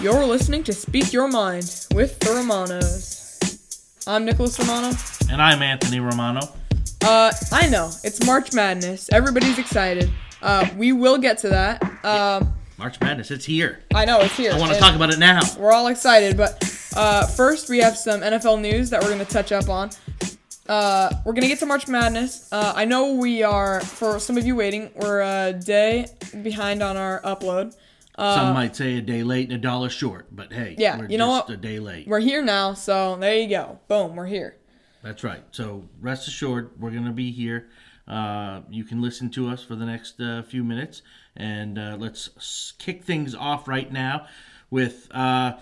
You're listening to Speak Your Mind with the Romanos. I'm Nicholas Romano. And I'm Anthony Romano. Uh, I know it's March Madness. Everybody's excited. Uh, we will get to that. Um, March Madness, it's here. I know it's here. I want to talk about it now. We're all excited, but uh, first we have some NFL news that we're going to touch up on. Uh, we're gonna get to March Madness. Uh, I know we are for some of you waiting. We're a day behind on our upload. Uh, Some might say a day late and a dollar short, but hey, Yeah, we're you know just what? a day late. We're here now, so there you go. Boom, we're here. That's right. So rest assured, we're going to be here. Uh, you can listen to us for the next uh, few minutes, and uh, let's kick things off right now with uh,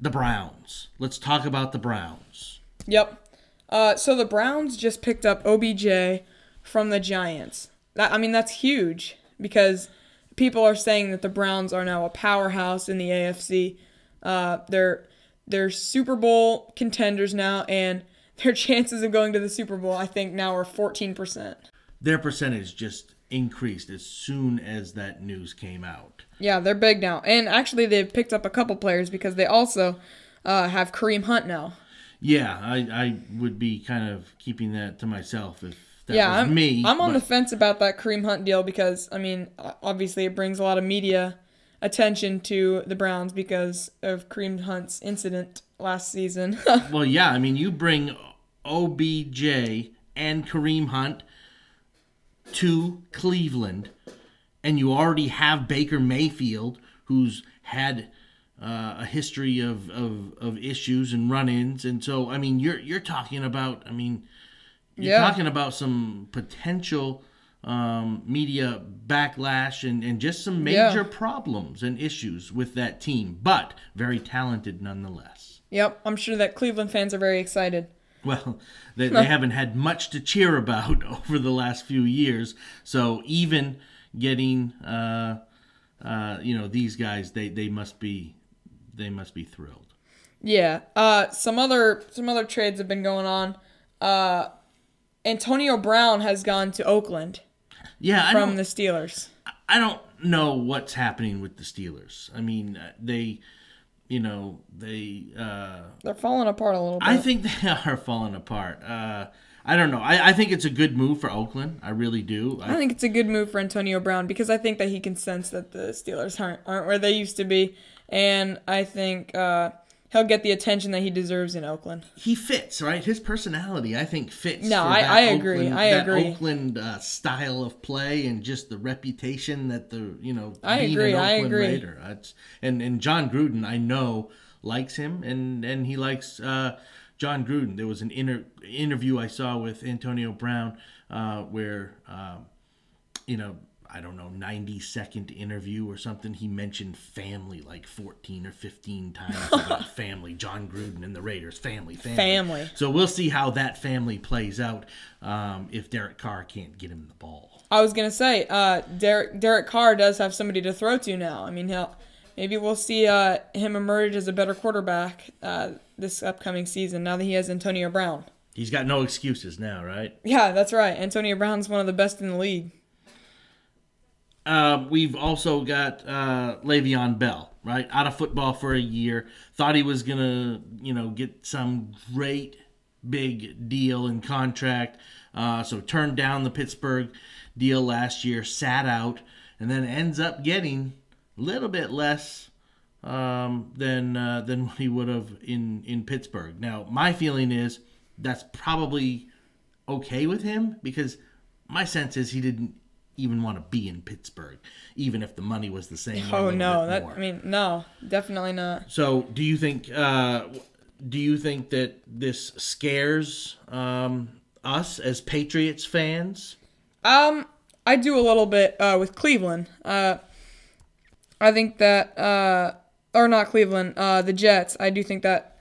the Browns. Let's talk about the Browns. Yep. Uh, so the Browns just picked up OBJ from the Giants. That I mean that's huge because people are saying that the Browns are now a powerhouse in the AFC. Uh, they're they're Super Bowl contenders now, and their chances of going to the Super Bowl I think now are fourteen percent. Their percentage just increased as soon as that news came out. Yeah, they're big now, and actually they've picked up a couple players because they also uh, have Kareem Hunt now. Yeah, I, I would be kind of keeping that to myself if that yeah, I'm, me. I'm on but- the fence about that Kareem Hunt deal because I mean, obviously it brings a lot of media attention to the Browns because of Kareem Hunt's incident last season. Well, yeah, I mean, you bring OBJ and Kareem Hunt to Cleveland, and you already have Baker Mayfield, who's had uh, a history of, of, of issues and run-ins, and so I mean, you're you're talking about, I mean, you're Yeah. talking about some potential um, media backlash and, and just some Yeah. major problems and issues with that team, but very talented nonetheless. yep, I'm sure that Cleveland fans are very excited. Well, they, they haven't had much to cheer about over the last few years. So even getting, uh, uh, you know, these guys, they, they must be, they must be thrilled. Yeah. Uh, some other some other trades have been going on. Uh, Antonio Brown has gone to Oakland Yeah, I from the Steelers. I don't know what's happening with the Steelers. I mean, uh, they, you know, they. Uh, They're falling apart a little bit. I think they are falling apart. Uh, I don't know. I, I think it's a good move for Oakland. I really do. I think it's a good move for Antonio Brown because I think that he can sense that the Steelers aren't aren't where they used to be, and I think uh, he'll get the attention that he deserves in Oakland. he fits right. His personality, I think, fits. No, for I- that I agree. Oakland- I that agree. Oakland uh, style of play and just the reputation that the you know. I agree, I agree. Raider. And and Jon Gruden, I know likes him, and and he likes uh, Jon Gruden. There was an inter- interview I saw with Antonio Brown uh, where um, you know. I don't know, 90 second interview or something. He mentioned family like 14 or 15 times about family. Jon Gruden and the Raiders, family, family. Family. So we'll see how that family plays out um, if Derek Carr can't get him the ball. I was gonna say, uh, Derek Derek Carr does have somebody to throw to now. I mean, he'll maybe we'll see uh, him emerge as a better quarterback uh, this upcoming season now that he has Antonio Brown. He's got no excuses now, right? Yeah, that's right. Antonio Brown's one of the best in the league. Uh, we've also got uh, Le'Veon Bell, right? Out of football for a year. Thought he was gonna, you know, get some great big deal and contract. Uh, so turned down the Pittsburgh deal last year, sat out, and then ends up getting a little bit less um, than uh, than what he would have in in Pittsburgh. Now, my feeling is that's probably okay with him because my sense is he didn't even want to be in Pittsburgh, even if the money was the same. Oh no, that more. I mean no, definitely not. So, do you think? Uh, do you think that this scares um, us as Patriots fans? Um, I do a little bit uh, with Cleveland. Uh, I think that, uh, or not Cleveland, uh, the Jets. I do think that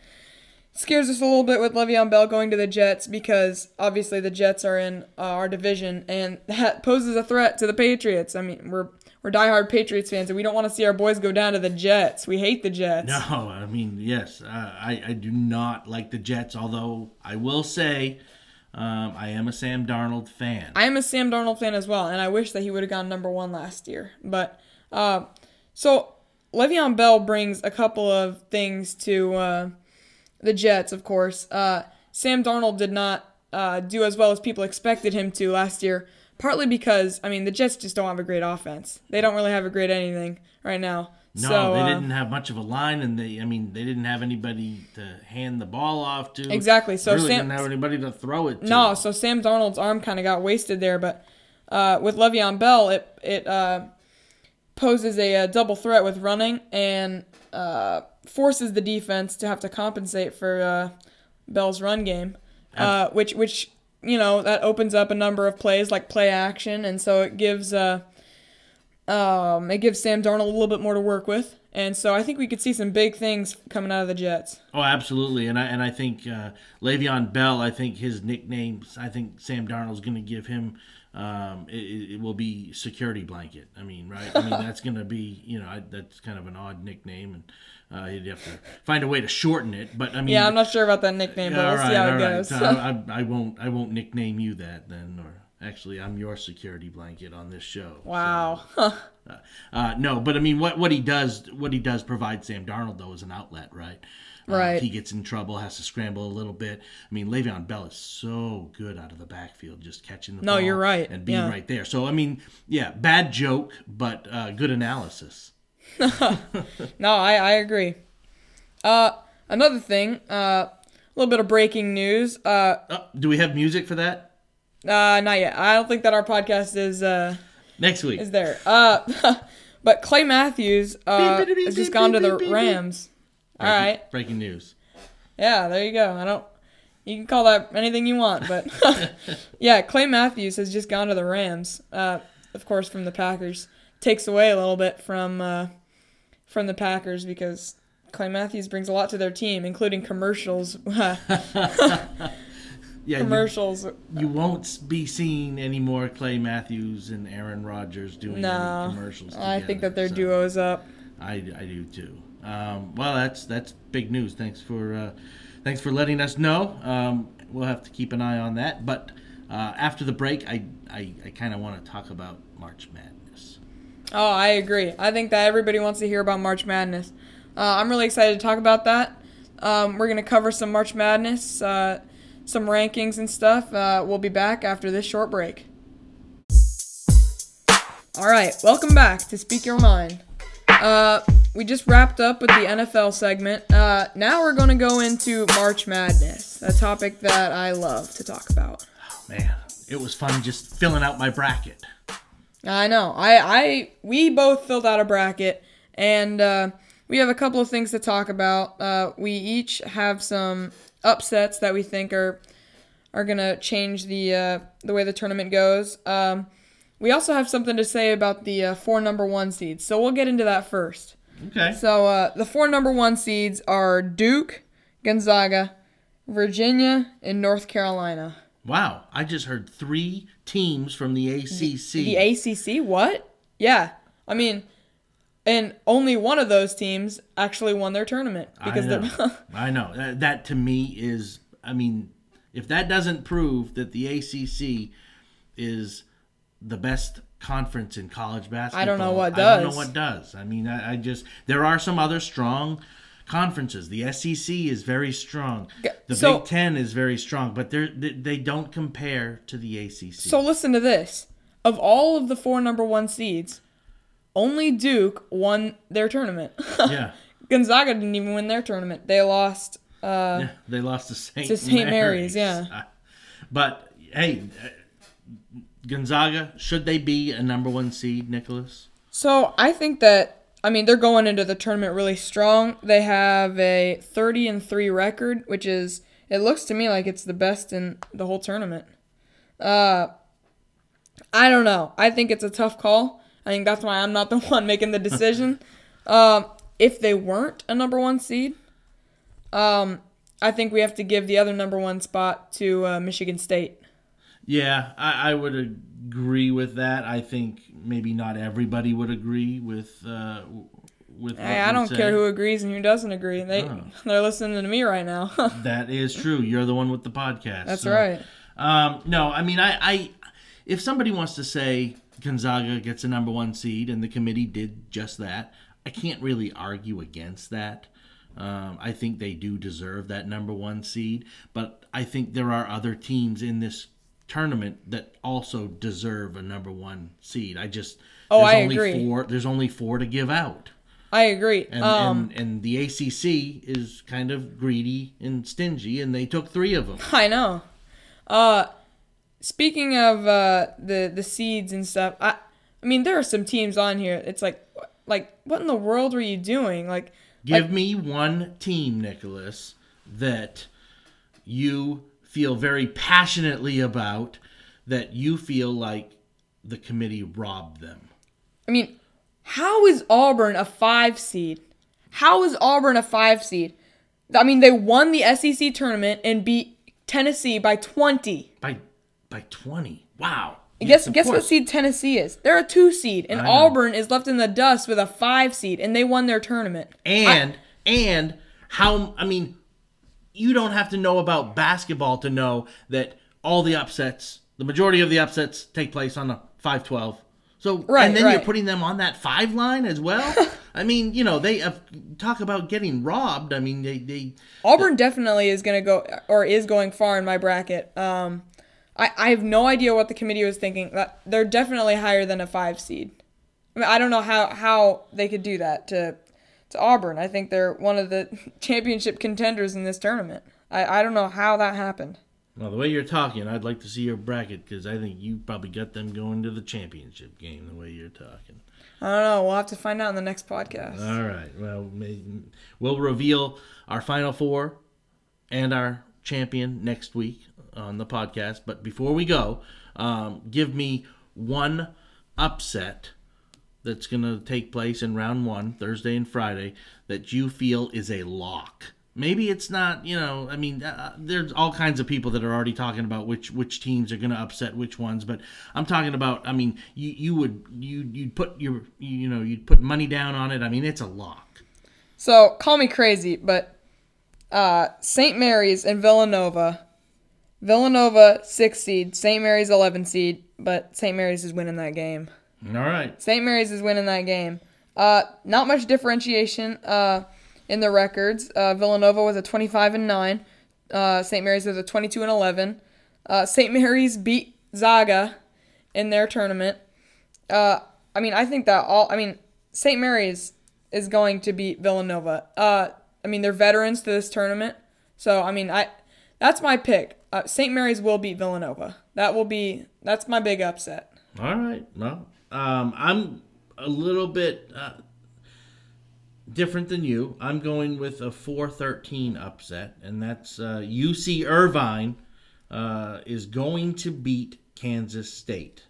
scares us a little bit with Le'Veon Bell going to the Jets because obviously the Jets are in uh, our division and that poses a threat to the Patriots. I mean, we're we're diehard Patriots fans and we don't want to see our boys go down to the Jets. We hate the Jets. No, I mean yes, uh, I I do not like the Jets. Although I will say, um, I am a Sam Darnold fan. I am a Sam Darnold fan as well, and I wish that he would have gone number one last year. But uh, so Le'Veon Bell brings a couple of things to uh, the Jets, of course. Uh, Sam Darnold did not uh, do as well as people expected him to last year, partly because, I mean, the Jets just don't have a great offense. They don't really have a great anything right now. No, so, they uh, didn't have much of a line, and they, I mean, they didn't have anybody to hand the ball off to. Exactly, so really Sam- didn't have anybody to throw it to. No, so Sam Darnold's arm kind of got wasted there, but uh, with Le'Veon Bell, it it uh, poses a, uh double threat with running and uh, forces the defense to have to compensate for uh, Bell's run game, uh, which which you know that opens up a number of plays like play action, and so it gives uh, um, it gives Sam Darnold a little bit more to work with. And so I think we could see some big things coming out of the Jets. Oh, absolutely, and I and I think uh, Le'Veon Bell. I think his nicknames. I think Sam Darnold's going to give him. Um, it, it will be security blanket. I mean, right? I mean, that's going to be you know I, that's kind of an odd nickname, and uh, you'd have to find a way to shorten it. But I mean, Yeah, I'm not sure about that nickname, but we'll see right, how it all right. goes. So I, I won't I won't nickname you that then, or actually, I'm your security blanket on this show. so- wow. uh, no, but I mean, what what he does, what he does provide Sam Darnold though is an outlet, right? Uh, Right. if he gets in trouble, has to scramble a little bit. I mean, Le'Veon Bell is so good out of the backfield, just catching the No, ball you're right. and being Yeah. right there. So I mean, yeah, bad joke, but uh, good analysis. No, I, I agree. Uh, another thing, uh, a little bit of breaking news. Uh, Oh, do we have music for that uh, not yet. I don't think that our podcast is uh next week? is there. Uh, but Clay Matthews uh has just gone to the. Rams. All right. Breaking news. Yeah, there you go. I don't. You can call that anything you want, but yeah, Clay Matthews has just gone to the Rams. Uh, of course, from the Packers, takes away a little bit from uh, from the Packers because Clay Matthews brings a lot to their team, including commercials. Yeah, commercials. you won't be seeing any more Clay Matthews and Aaron Rodgers doing No, any commercials. I think that their so. duo is up. I, I do too. Um, well, that's that's big news. Thanks for uh, thanks for letting us know. Um, we'll have to keep an eye on that. But uh, after the break, I I, I kind of want to talk about March Madness. Oh, I agree. I think that everybody wants to hear about March Madness. Uh, I'm really excited to talk about that. Um, we're gonna cover some March Madness, uh, some rankings and stuff. Uh, we'll be back after this short break. All right, welcome back to Speak Your Mind. Uh, we just wrapped up with the NFL segment. Uh, now we're gonna go into March Madness, a topic that I love to talk about. Oh Man, it was fun just filling out my bracket. I know. I, I, we both filled out a bracket, and uh, we have a couple of things to talk about. Uh, we each have some upsets that we think are are gonna change the uh, the way the tournament goes. Um, we also have something to say about the uh, four number one seeds, so we'll get into that first. Okay. So uh, the four number one seeds are Duke, Gonzaga, Virginia, and North Carolina. Wow, I just heard three teams from the ACC. The ACC? What? Yeah. I mean, and only one of those teams actually won their tournament because I know. I know. That, that to me is, I mean, if that doesn't prove that the ACC is the best conference in college basketball, I don't know what I don't know does. what does. I mean, I, I just there are some other strong conferences. The SEC is very strong. The so- Big Ten is very strong, but they're, they they don't compare to the ACC. So listen to this. Of all of the four number one seeds, only Duke won their tournament. yeah. Gonzaga didn't even win their tournament. They lost. Uh, Yeah, they lost to St. To St. Mary's, yeah. Uh, But hey, Gonzaga should they be a number one seed, Nicholas? So I think that I mean they're going into the tournament really strong. They have a 30 and 3 record, which is it looks to me like it's the best in the whole tournament. Uh I don't know. I think it's a tough call. I think that's why I'm not the one making the decision. um if they weren't a number 1 seed, um I think we have to give the other number 1 spot to uh, Michigan State. Yeah, I, I would agree with that. I think maybe not everybody would agree with uh, with. Hey, I don't said. care who agrees and who doesn't agree. They Oh. they're listening to me right now. That is true. You're the one with the podcast. That's so- right. Um, no, I mean, I, I, if somebody wants to say Gonzaga gets a number one seed, and the committee did just that, I can't really argue against that. Um, I think they do deserve that number one seed, but I think there are other teams in this tournament that also deserve a number one seed. I just Oh, there's I only agree. four there's only four to give out. I agree. And, um, and and the ACC is kind of greedy and stingy, and they took three of them. I know. Uh, speaking of uh, the the seeds and stuff, I I mean there are some teams on here. It's like like what in the world were you doing? Like Give me one team, Nicholas, that you feel very passionately about, that you feel like the committee robbed them. I mean, how is Auburn a five seed? How is Auburn a five seed? I mean, they won the SEC tournament and beat Tennessee by 20. By by twenty. Wow. Guess Yes, of guess what seed Tennessee is? They're a two seed, and Auburn is left in the dust with a five seed, and they won their tournament. And and how I mean, you don't have to know about basketball to know that all the upsets, the majority of the upsets, take place on the five twelve. So Right, and then you're putting them on that five line as well. I mean, you know, they have, talk about getting robbed. I mean, they they Auburn definitely is going to go or is going far in my bracket. Um, I, I have no idea what the committee was thinking. They're definitely higher than a five seed. I mean, I don't know how, how they could do that to to Auburn. I think they're one of the championship contenders in this tournament. I, I don't know how that happened. well, the way you're talking, I'd like to see your bracket because I think you probably got them going to the championship game. The way you're talking. I don't know. We'll have to find out in the next podcast. All right. Well, we'll reveal our final four and our champion next week on the podcast. But before we go, um, give me one upset that's going to take place in round one, Thursday and Friday, that you feel is a lock. Maybe it's not, you know. I mean, uh, there's all kinds of people that are already talking about which which teams are going to upset which ones. But I'm talking about. I mean, you you would you you'd put your you know you'd put money down on it. I mean, it's a lock. So call me crazy, but uh, St. Mary's and Villanova. Villanova six seed, St. Mary's eleven seed, but St. Mary's is winning that game. All right. St. Mary's is winning that game. Uh, not much differentiation uh, in the records. Uh, Villanova was a 25 and 9. Uh, St. Mary's was a 22 and 11. Uh, St. Mary's beat Zaga in their tournament. Uh, I mean, I think that all. I mean, St. Mary's is going to beat Villanova. Uh, I mean, they're veterans to this tournament, so I mean, I that's my pick. Uh, St. Mary's will beat Villanova. That will be that's my big upset. All right. Well, um, I'm a little bit uh, different than you. I'm going with a 4-13 upset, and that's uh, UC Irvine uh, is going to beat Kansas State.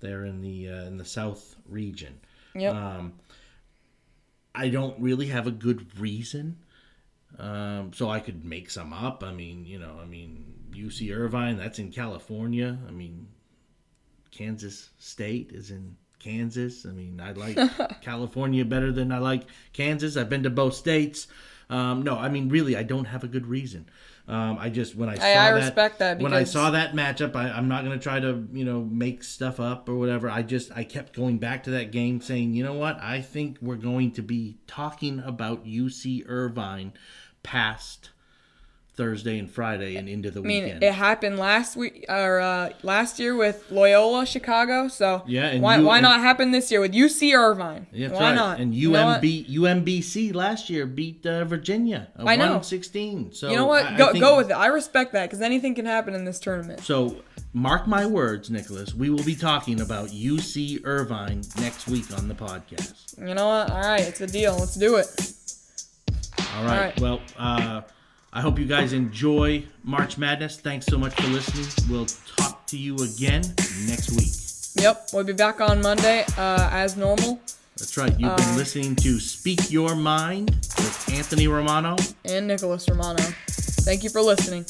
They're in the uh, in the South region. Yep. Um, I don't really have a good reason, um, so I could make some up. I mean, you know, I mean UC Irvine, that's in California. I mean, Kansas State is in Kansas. I mean, I like California better than I like Kansas. I've been to both states. Um, no, I mean, really, I don't have a good reason. Um, I just when I saw I, I that, respect that when I saw that matchup, I, I'm not going to try to you know make stuff up or whatever. I just I kept going back to that game, saying, you know what, I think we're going to be talking about UC Irvine past Thursday and Friday and into the I mean, weekend. it happened last week or uh, last year with Loyola Chicago. So Yeah, why you- why not happen this year with UC Irvine? That's why right. not? And You know UMBC last year beat uh, Virginia. Uh, I know. 116. So You know what? I- I go think- go with it. I respect that because anything can happen in this tournament. So mark my words, Nicholas. We will be talking about UC Irvine next week on the podcast. You know what? All right, it's a deal. Let's do it. All right. right. Well, uh, I hope you guys enjoy March Madness. Thanks so much for listening. We'll talk to you again next week. Yep, we'll be back on Monday uh, as normal. That's right. You've been listening to Speak Your Mind with Anthony Romano. And Nicholas Romano. Thank you for listening.